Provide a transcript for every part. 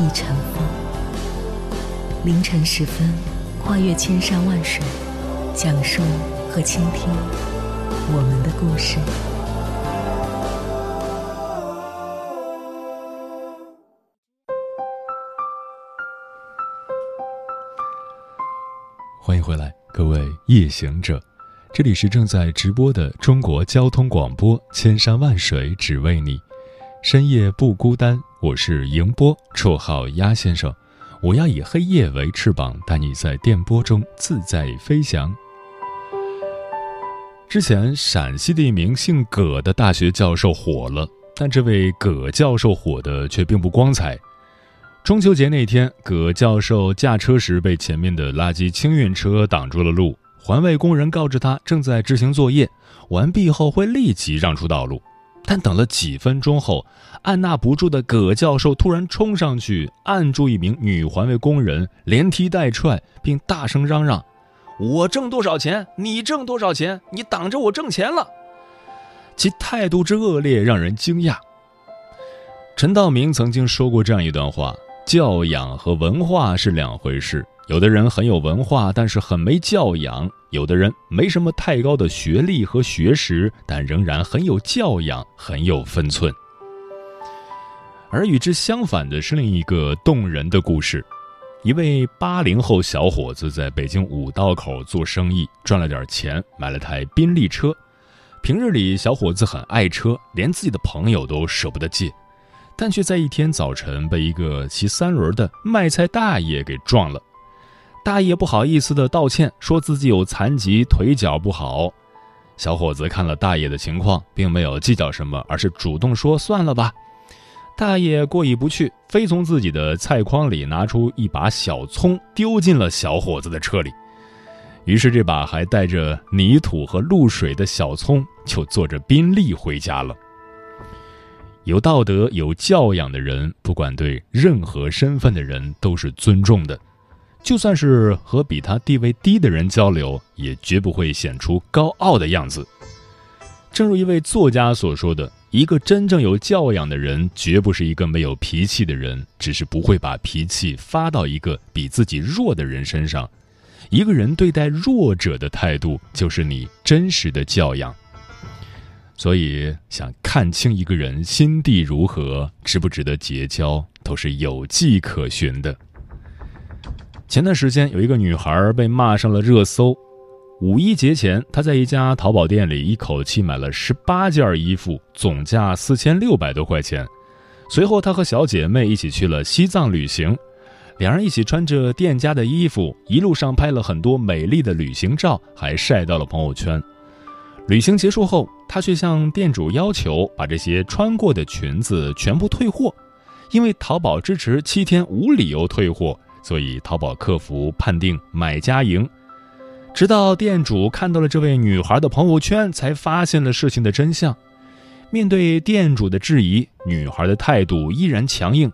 一尘风，凌晨时分，跨越千山万水，讲述和倾听我们的故事。欢迎回来，各位夜行者，这里是正在直播的中国交通广播，千山万水只为你，深夜不孤单。我是迎波，绰号鸭先生。我要以黑夜为翅膀，带你在电波中自在飞翔。之前陕西的一名姓葛的大学教授火了，但这位葛教授火的却并不光彩。中秋节那天，葛教授驾车时被前面的垃圾清运车挡住了路，环卫工人告知他正在执行作业，完毕后会立即让出道路。但等了几分钟后，按捺不住的葛教授突然冲上去，按住一名女环卫工人，连踢带踹，并大声嚷嚷：“我挣多少钱，你挣多少钱？你挡着我挣钱了！”其态度之恶劣让人惊讶。陈道明曾经说过这样一段话：“教养和文化是两回事。”有的人很有文化，但是很没教养；有的人没什么太高的学历和学识，但仍然很有教养，很有分寸。而与之相反的是另一个动人的故事：一位八零后小伙子在北京五道口做生意，赚了点钱，买了台宾利车。平日里，小伙子很爱车，连自己的朋友都舍不得借，但却在一天早晨被一个骑三轮的卖菜大爷给撞了。大爷不好意思的道歉，说自己有残疾，腿脚不好。小伙子看了大爷的情况，并没有计较什么，而是主动说：“算了吧。”大爷过意不去，非从自己的菜筐里拿出一把小葱，丢进了小伙子的车里。于是，这把还带着泥土和露水的小葱就坐着宾利回家了。有道德、有教养的人，不管对任何身份的人都是尊重的。就算是和比他地位低的人交流，也绝不会显出高傲的样子。正如一位作家所说的：“一个真正有教养的人，绝不是一个没有脾气的人，只是不会把脾气发到一个比自己弱的人身上。一个人对待弱者的态度，就是你真实的教养。所以，想看清一个人心地如何，值不值得结交，都是有迹可循的。”前段时间，有一个女孩被骂上了热搜。五一节前，她在一家淘宝店里一口气买了十八件衣服，总价四千六百多块钱。随后，她和小姐妹一起去了西藏旅行，两人一起穿着店家的衣服，一路上拍了很多美丽的旅行照，还晒到了朋友圈。旅行结束后，她却向店主要求把这些穿过的裙子全部退货，因为淘宝支持七天无理由退货。所以，淘宝客服判定买家赢。直到店主看到了这位女孩的朋友圈，才发现了事情的真相。面对店主的质疑，女孩的态度依然强硬：“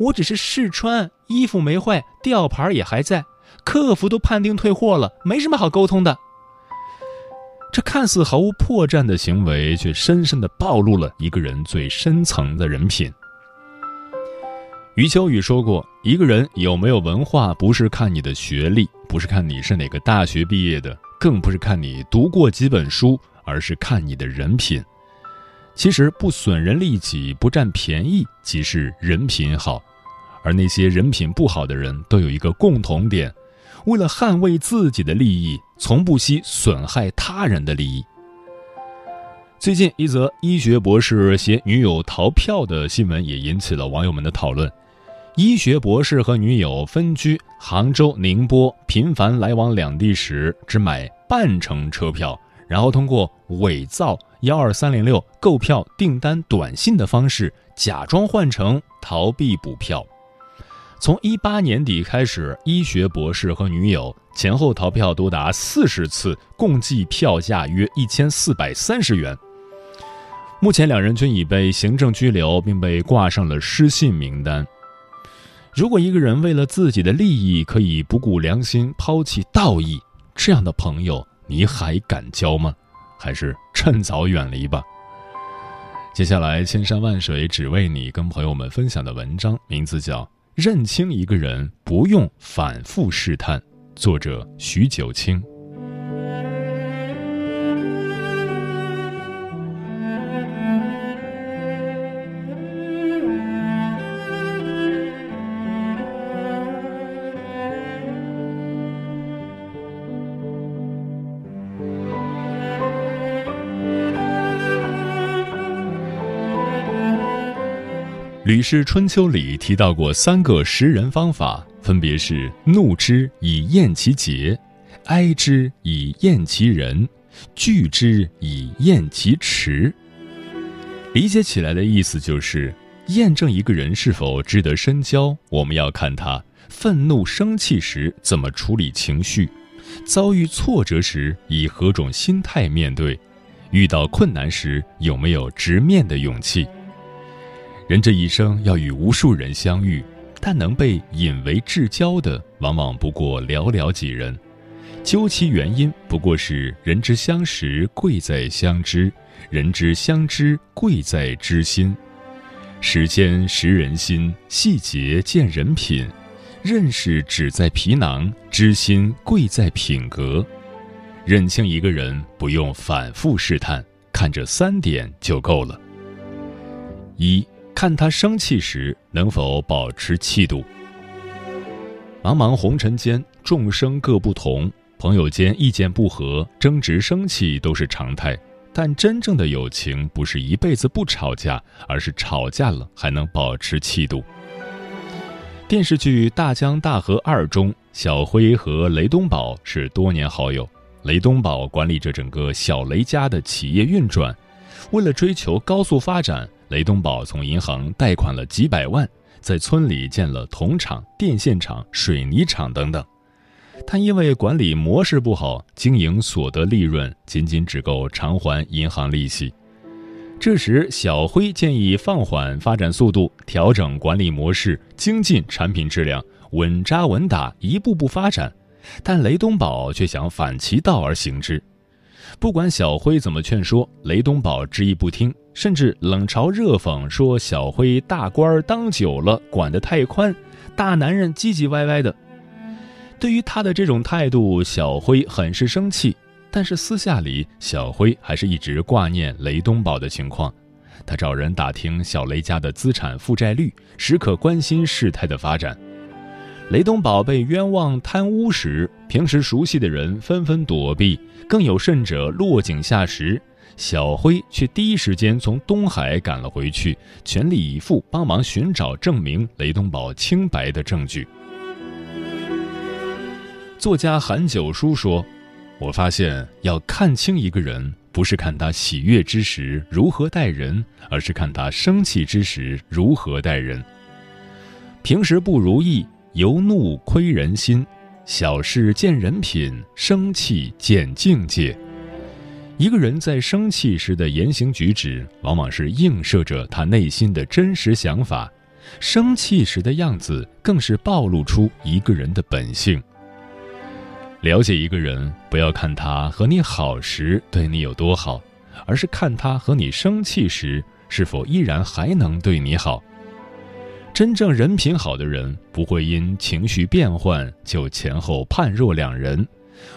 我只是试穿，衣服没坏，吊牌也还在，客服都判定退货了，没什么好沟通的。”这看似毫无破绽的行为，却深深的暴露了一个人最深层的人品。余秋雨说过：“一个人有没有文化，不是看你的学历，不是看你是哪个大学毕业的，更不是看你读过几本书，而是看你的人品。其实不损人利己，不占便宜，即是人品好。而那些人品不好的人，都有一个共同点：为了捍卫自己的利益，从不惜损害他人的利益。”最近一则医学博士携女友逃票的新闻也引起了网友们的讨论。医学博士和女友分居杭州、宁波，频繁来往两地时，只买半程车票，然后通过伪造幺二三零六购票订单短信的方式，假装换乘，逃避补票。从一八年底开始，医学博士和女友前后逃票多达四十次，共计票价约一千四百三十元。目前两人均已被行政拘留，并被挂上了失信名单。如果一个人为了自己的利益可以不顾良心抛弃道义，这样的朋友你还敢交吗？还是趁早远离吧。接下来，千山万水只为你，跟朋友们分享的文章名字叫《认清一个人不用反复试探》，作者徐九清。《吕氏春秋》里提到过三个识人方法，分别是：怒之以厌其节，哀之以厌其人，惧之以厌其迟。理解起来的意思就是，验证一个人是否值得深交，我们要看他愤怒生气时怎么处理情绪，遭遇挫折时以何种心态面对，遇到困难时有没有直面的勇气。人这一生要与无数人相遇，但能被引为至交的，往往不过寥寥几人。究其原因，不过是人之相识贵在相知，人之相知贵在知心。时间识人心，细节见人品。认识只在皮囊，知心贵在品格。认清一个人，不用反复试探，看这三点就够了。一。看他生气时能否保持气度。茫茫红尘间，众生各不同，朋友间意见不合、争执、生气都是常态。但真正的友情不是一辈子不吵架，而是吵架了还能保持气度。电视剧《大江大河二》中，小辉和雷东宝是多年好友。雷东宝管理着整个小雷家的企业运转，为了追求高速发展。雷东宝从银行贷款了几百万，在村里建了铜厂、电线厂、水泥厂等等。但因为管理模式不好，经营所得利润仅仅只够偿还银行利息。这时，小辉建议放缓发展速度，调整管理模式，精进产品质量，稳扎稳打，一步步发展。但雷东宝却想反其道而行之。不管小辉怎么劝说，雷东宝执意不听，甚至冷嘲热讽说：“小辉大官当久了，管得太宽，大男人唧唧歪歪的。”对于他的这种态度，小辉很是生气。但是私下里，小辉还是一直挂念雷东宝的情况。他找人打听小雷家的资产负债率，时刻关心事态的发展。雷东宝被冤枉贪污时，平时熟悉的人纷纷躲避，更有甚者落井下石。小辉却第一时间从东海赶了回去，全力以赴帮忙寻找证明雷东宝清白的证据。作家韩九叔说：“我发现要看清一个人，不是看他喜悦之时如何待人，而是看他生气之时如何待人。平时不如意。”由怒窥人心，小事见人品，生气见境界。一个人在生气时的言行举止，往往是映射着他内心的真实想法。生气时的样子，更是暴露出一个人的本性。了解一个人，不要看他和你好时对你有多好，而是看他和你生气时，是否依然还能对你好。真正人品好的人，不会因情绪变换就前后判若两人。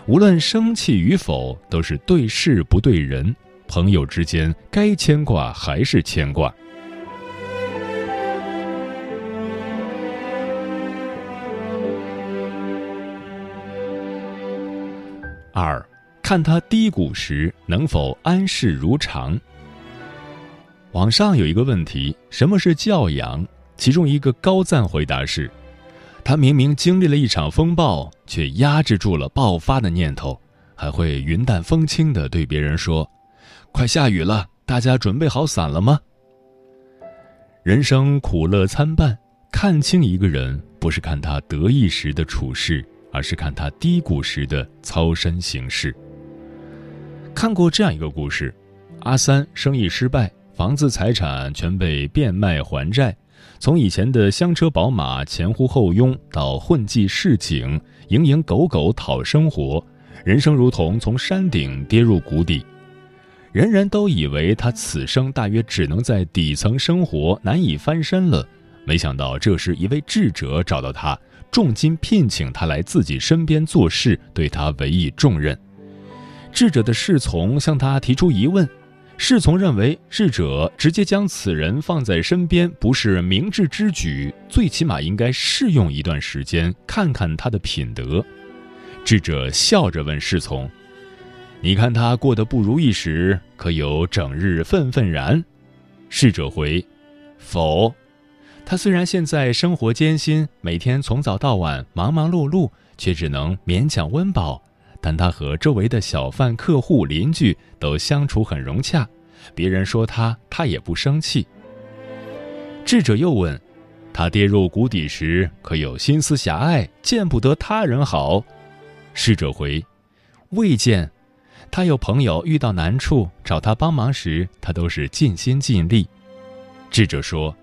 无论生气与否，都是对事不对人。朋友之间，该牵挂还是牵挂。二，看他低谷时能否安适如常。网上有一个问题：什么是教养？其中一个高赞回答是：“他明明经历了一场风暴，却压制住了爆发的念头，还会云淡风轻地对别人说：‘快下雨了，大家准备好伞了吗？’人生苦乐参半，看清一个人，不是看他得意时的处事，而是看他低谷时的操身行事。看过这样一个故事：阿三生意失败，房子财产全被变卖还债，从以前的香车宝马前呼后拥，到混迹市井，蝇营狗苟讨生活，人生如同从山顶跌入谷底。人人都以为他此生大约只能在底层生活，难以翻身了。没想到这时一位智者找到他，重金聘请他来自己身边做事，对他委以重任。智者的侍从向他提出疑问，侍从认为智者直接将此人放在身边不是明智之举，最起码应该试用一段时间，看看他的品德。智者笑着问侍从。你看他过得不如意时，可有整日愤愤然？侍者回：否。他虽然现在生活艰辛，每天从早到晚忙忙碌碌，却只能勉强温饱。但他和周围的小贩、客户、邻居都相处很融洽，别人说他，他也不生气。智者又问：他跌入谷底时，可有心思狭隘，见不得他人好？侍者回：未见。他有朋友遇到难处找他帮忙时，他都是尽心尽力。智者说：“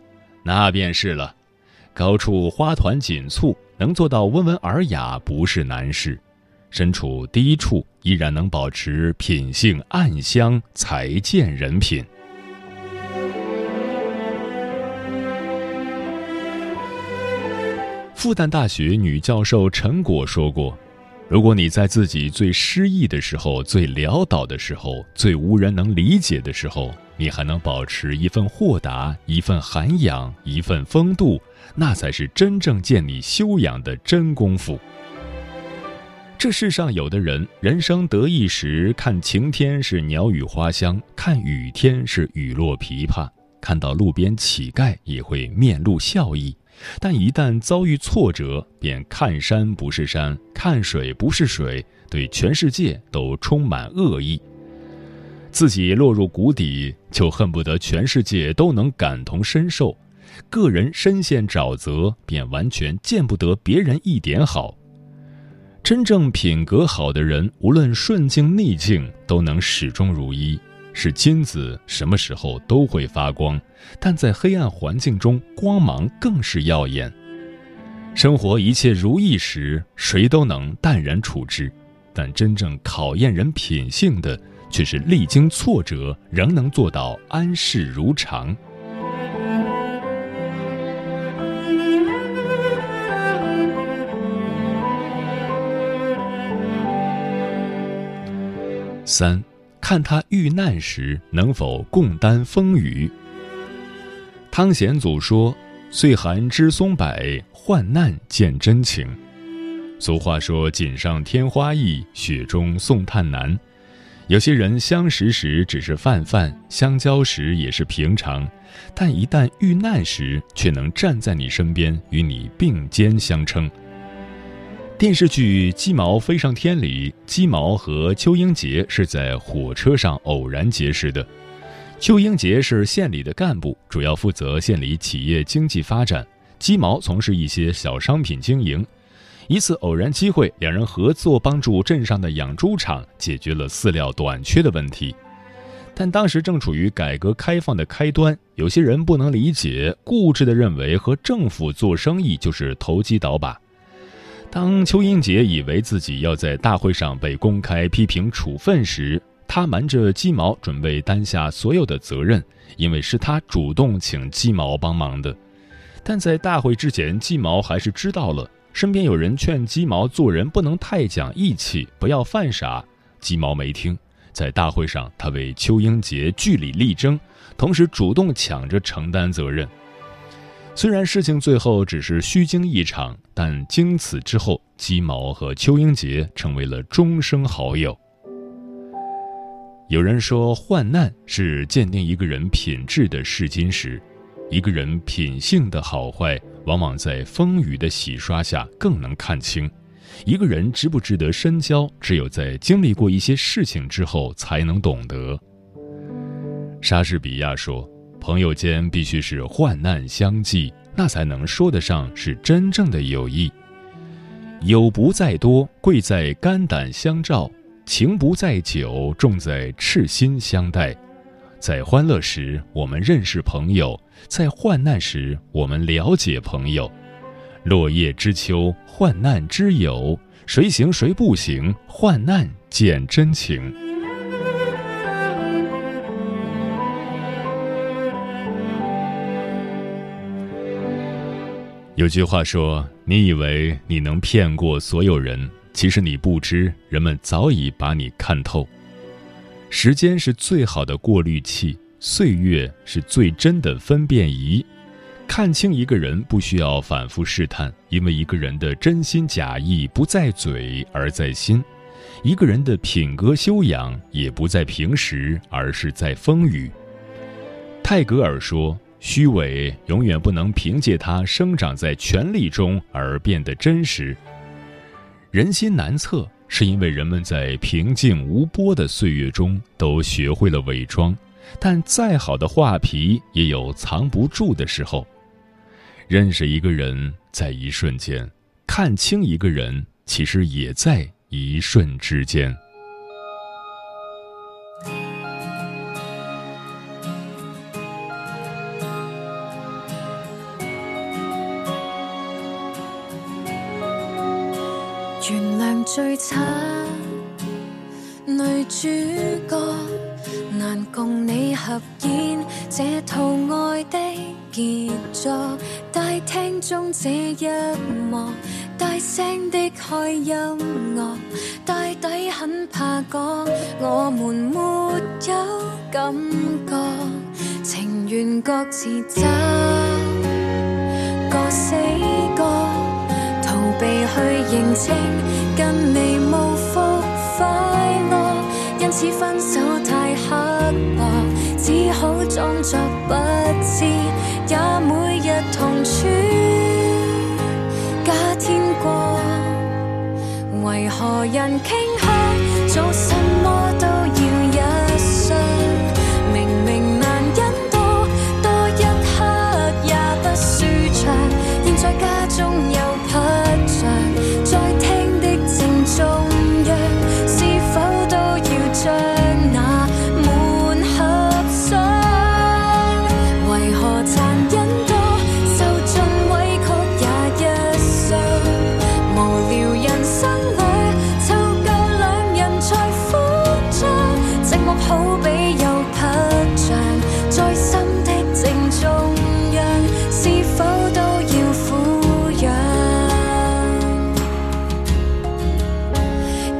那便是了。高处花团锦簇，能做到温文尔雅不是难事；身处低处，依然能保持品性暗香，才见人品。”复旦大学女教授陈果说过。如果你在自己最失意的时候、最潦倒的时候、最无人能理解的时候，你还能保持一份豁达、一份涵养、一份风度，那才是真正见你修养的真功夫。这世上有的人，人生得意时看晴天是鸟语花香，看雨天是雨落琵琶，看到路边乞丐也会面露笑意。但一旦遭遇挫折，便看山不是山，看水不是水，对全世界都充满恶意。自己落入谷底，就恨不得全世界都能感同身受；个人深陷沼泽，便完全见不得别人一点好。真正品格好的人，无论顺境逆境，都能始终如一。是金子，什么时候都会发光，但在黑暗环境中，光芒更是耀眼。生活一切如意时，谁都能淡然处之，但真正考验人品性的，却是历经挫折仍能做到安适如常。三。看他遇难时能否共担风雨。汤显祖说：“岁寒知松柏，患难见真情。”俗话说：“锦上添花易，雪中送炭难。”有些人相识时只是泛泛，相交时也是平常，但一旦遇难时，却能站在你身边，与你并肩相称。电视剧《鸡毛飞上天》里，鸡毛和邱英杰是在火车上偶然结识的。邱英杰是县里的干部，主要负责县里企业经济发展；鸡毛从事一些小商品经营。一次偶然机会，两人合作帮助镇上的养猪场解决了饲料短缺的问题。但当时正处于改革开放的开端，有些人不能理解，固执地认为和政府做生意就是投机倒把。当邱英杰以为自己要在大会上被公开批评处分时，他瞒着鸡毛准备担下所有的责任，因为是他主动请鸡毛帮忙的。但在大会之前，鸡毛还是知道了，身边有人劝鸡毛做人不能太讲义气，不要犯傻。鸡毛没听，在大会上，他为邱英杰据理力争，同时主动抢着承担责任。虽然事情最后只是虚惊一场，但经此之后，鸡毛和邱英杰成为了终生好友。有人说，患难是鉴定一个人品质的试金石，一个人品性的好坏，往往在风雨的洗刷下更能看清。一个人值不值得深交，只有在经历过一些事情之后才能懂得。莎士比亚说。朋友间必须是患难相济，那才能说得上是真正的友谊。友不在多，贵在肝胆相照；情不在久，重在赤心相待。在欢乐时，我们认识朋友；在患难时，我们了解朋友。落叶知秋，患难知友。谁行谁不行，患难见真情。有句话说：“你以为你能骗过所有人，其实你不知，人们早已把你看透。时间是最好的过滤器，岁月是最真的分辨仪。看清一个人，不需要反复试探，因为一个人的真心假意不在嘴，而在心；一个人的品格修养也不在平时，而是在风雨。”泰戈尔说。虚伪永远不能凭借它生长在权力中而变得真实。人心难测，是因为人们在平静无波的岁月中都学会了伪装。但再好的画皮也有藏不住的时候。认识一个人在一瞬间，看清一个人其实也在一瞬之间。原谅最惨女主角，难共你合演这套爱的杰作。大厅中这一幕，大声的开音乐，大抵很怕讲，我们没有感觉，情愿各自走，各死各，被去认清。跟你无福快乐，因此分手太刻薄，只好装作不知，也每日同处。假天过，为何人倾向做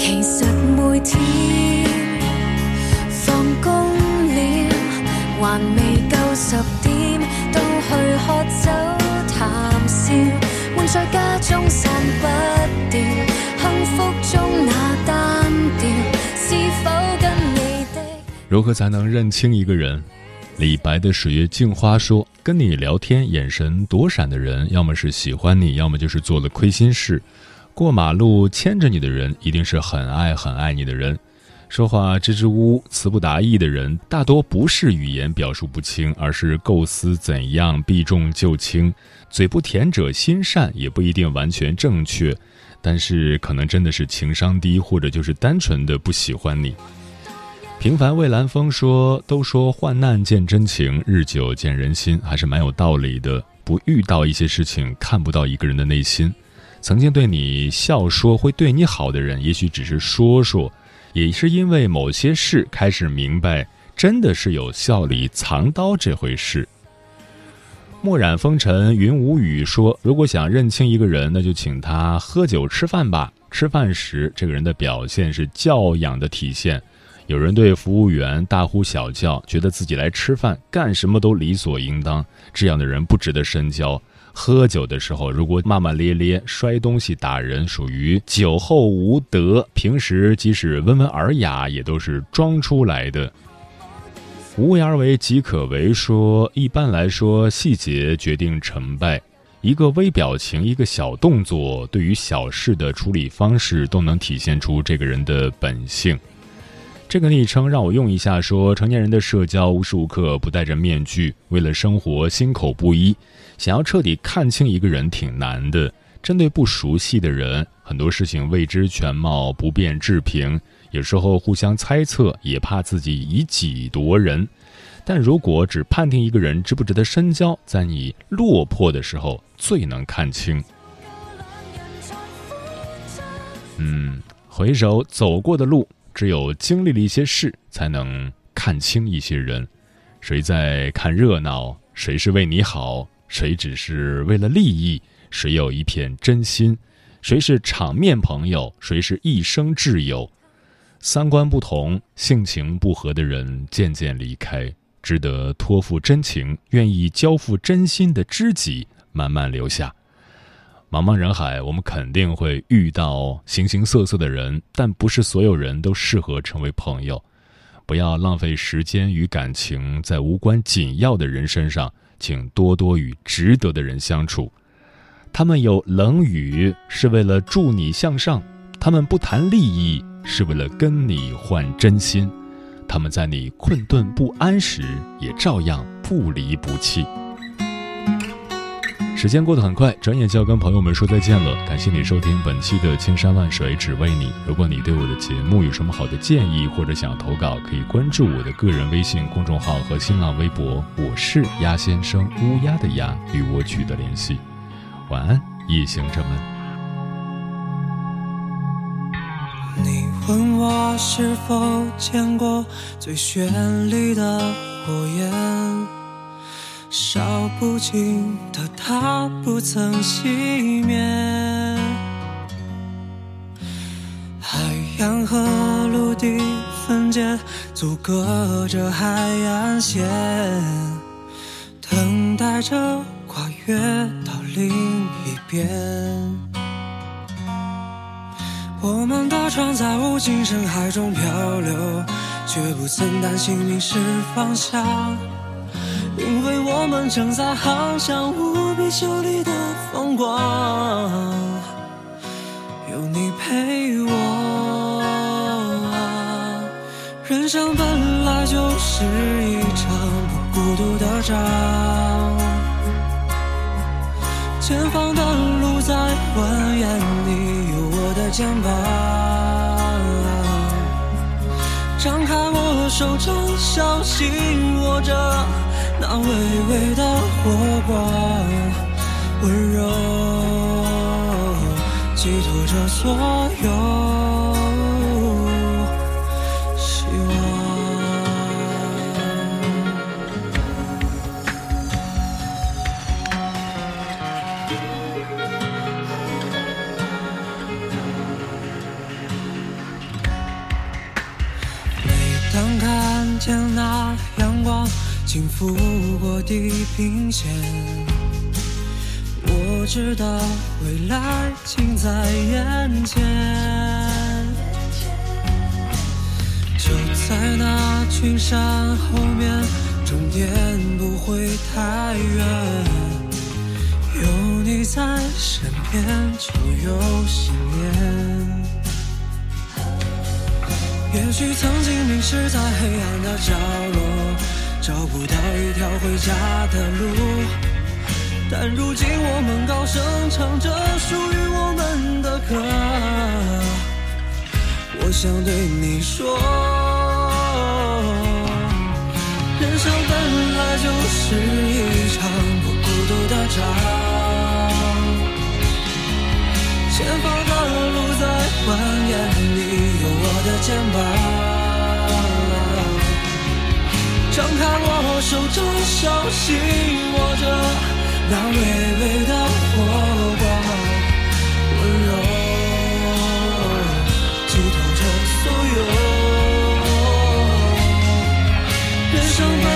其实每天放工了还未够十点都去喝酒谈笑会在家中散不掉幸福中那单调是否跟你的？如何才能认清一个人李白的水月镜花说跟你聊天眼神躲闪的人要么是喜欢你要么就是做了亏心事。过马路牵着你的人，一定是很爱很爱你的人。说话支支吾吾、词不达意的人，大多不是语言表述不清，而是构思怎样避重就轻。嘴不甜者心善，也不一定完全正确，但是可能真的是情商低，或者就是单纯的不喜欢你。”平凡魏兰风说：“都说患难见真情，日久见人心，还是蛮有道理的。不遇到一些事情，看不到一个人的内心。曾经对你笑说会对你好的人，也许只是说说，也是因为某些事开始明白，真的是有笑里藏刀这回事。”墨染风尘云无语说：“如果想认清一个人，那就请他喝酒吃饭吧。吃饭时，这个人的表现是教养的体现。”有人对服务员大呼小叫，觉得自己来吃饭，干什么都理所应当。这样的人不值得深交。喝酒的时候，如果骂骂咧咧、摔东西、打人，属于酒后无德。平时即使温文尔雅，也都是装出来的。无为而为即可为，说一般来说，细节决定成败。一个微表情，一个小动作，对于小事的处理方式，都能体现出这个人的本性。这个昵称让我用一下，说成年人的社交无时无刻不戴着面具，为了生活心口不一，想要彻底看清一个人挺难的。针对不熟悉的人，很多事情未知全貌，不便置评。有时候互相猜测，也怕自己以己夺人。但如果只判定一个人值不值得深交，在你落魄的时候最能看清。嗯，回首走过的路，只有经历了一些事，才能看清一些人。谁在看热闹？谁是为你好？谁只是为了利益？谁有一片真心？谁是场面朋友？谁是一生挚友？三观不同、性情不合的人渐渐离开。值得托付真情、愿意交付真心的知己慢慢留下。茫茫人海，我们肯定会遇到形形色色的人，但不是所有人都适合成为朋友。不要浪费时间与感情在无关紧要的人身上，请多多与值得的人相处。他们有冷语，是为了助你向上；他们不谈利益，是为了跟你换真心。他们在你困顿不安时，也照样不离不弃。时间过得很快，转眼就要跟朋友们说再见了。感谢你收听本期的《千山万水只为你》。如果你对我的节目有什么好的建议，或者想要投稿，可以关注我的个人微信公众号和新浪微博。我是鸭先生，乌鸦的鸭，与我取得联系。晚安，夜行者们。你问我是否见过最绚丽的火焰，烧不尽的它不曾熄灭。海洋和陆地分界，阻隔着海岸线，等待着跨越到另一边。我们的船在无尽深海中漂流，却不曾担心迷失方向，因为我们正在航向无比秀丽的风光。有你陪我，人生本来就是一场不孤独的仗，前方的路再蜿蜒，你有我的肩膀。张开我手掌，小心握着那微微的火光，温柔寄托着所有。轻拂过地平线，我知道未来近在眼前。就在那群山后面，终点不会太远。有你在身边，就有信念。也许曾经迷失在黑暗的角落，找不到一条回家的路，但如今我们高声唱着属于我们的歌。我想对你说，人生本来就是一场不孤独的仗。前方的路在蜿蜒，你有我的肩膀。张开我手掌，手心握着那微微的火光，温柔寄托着所有。人生本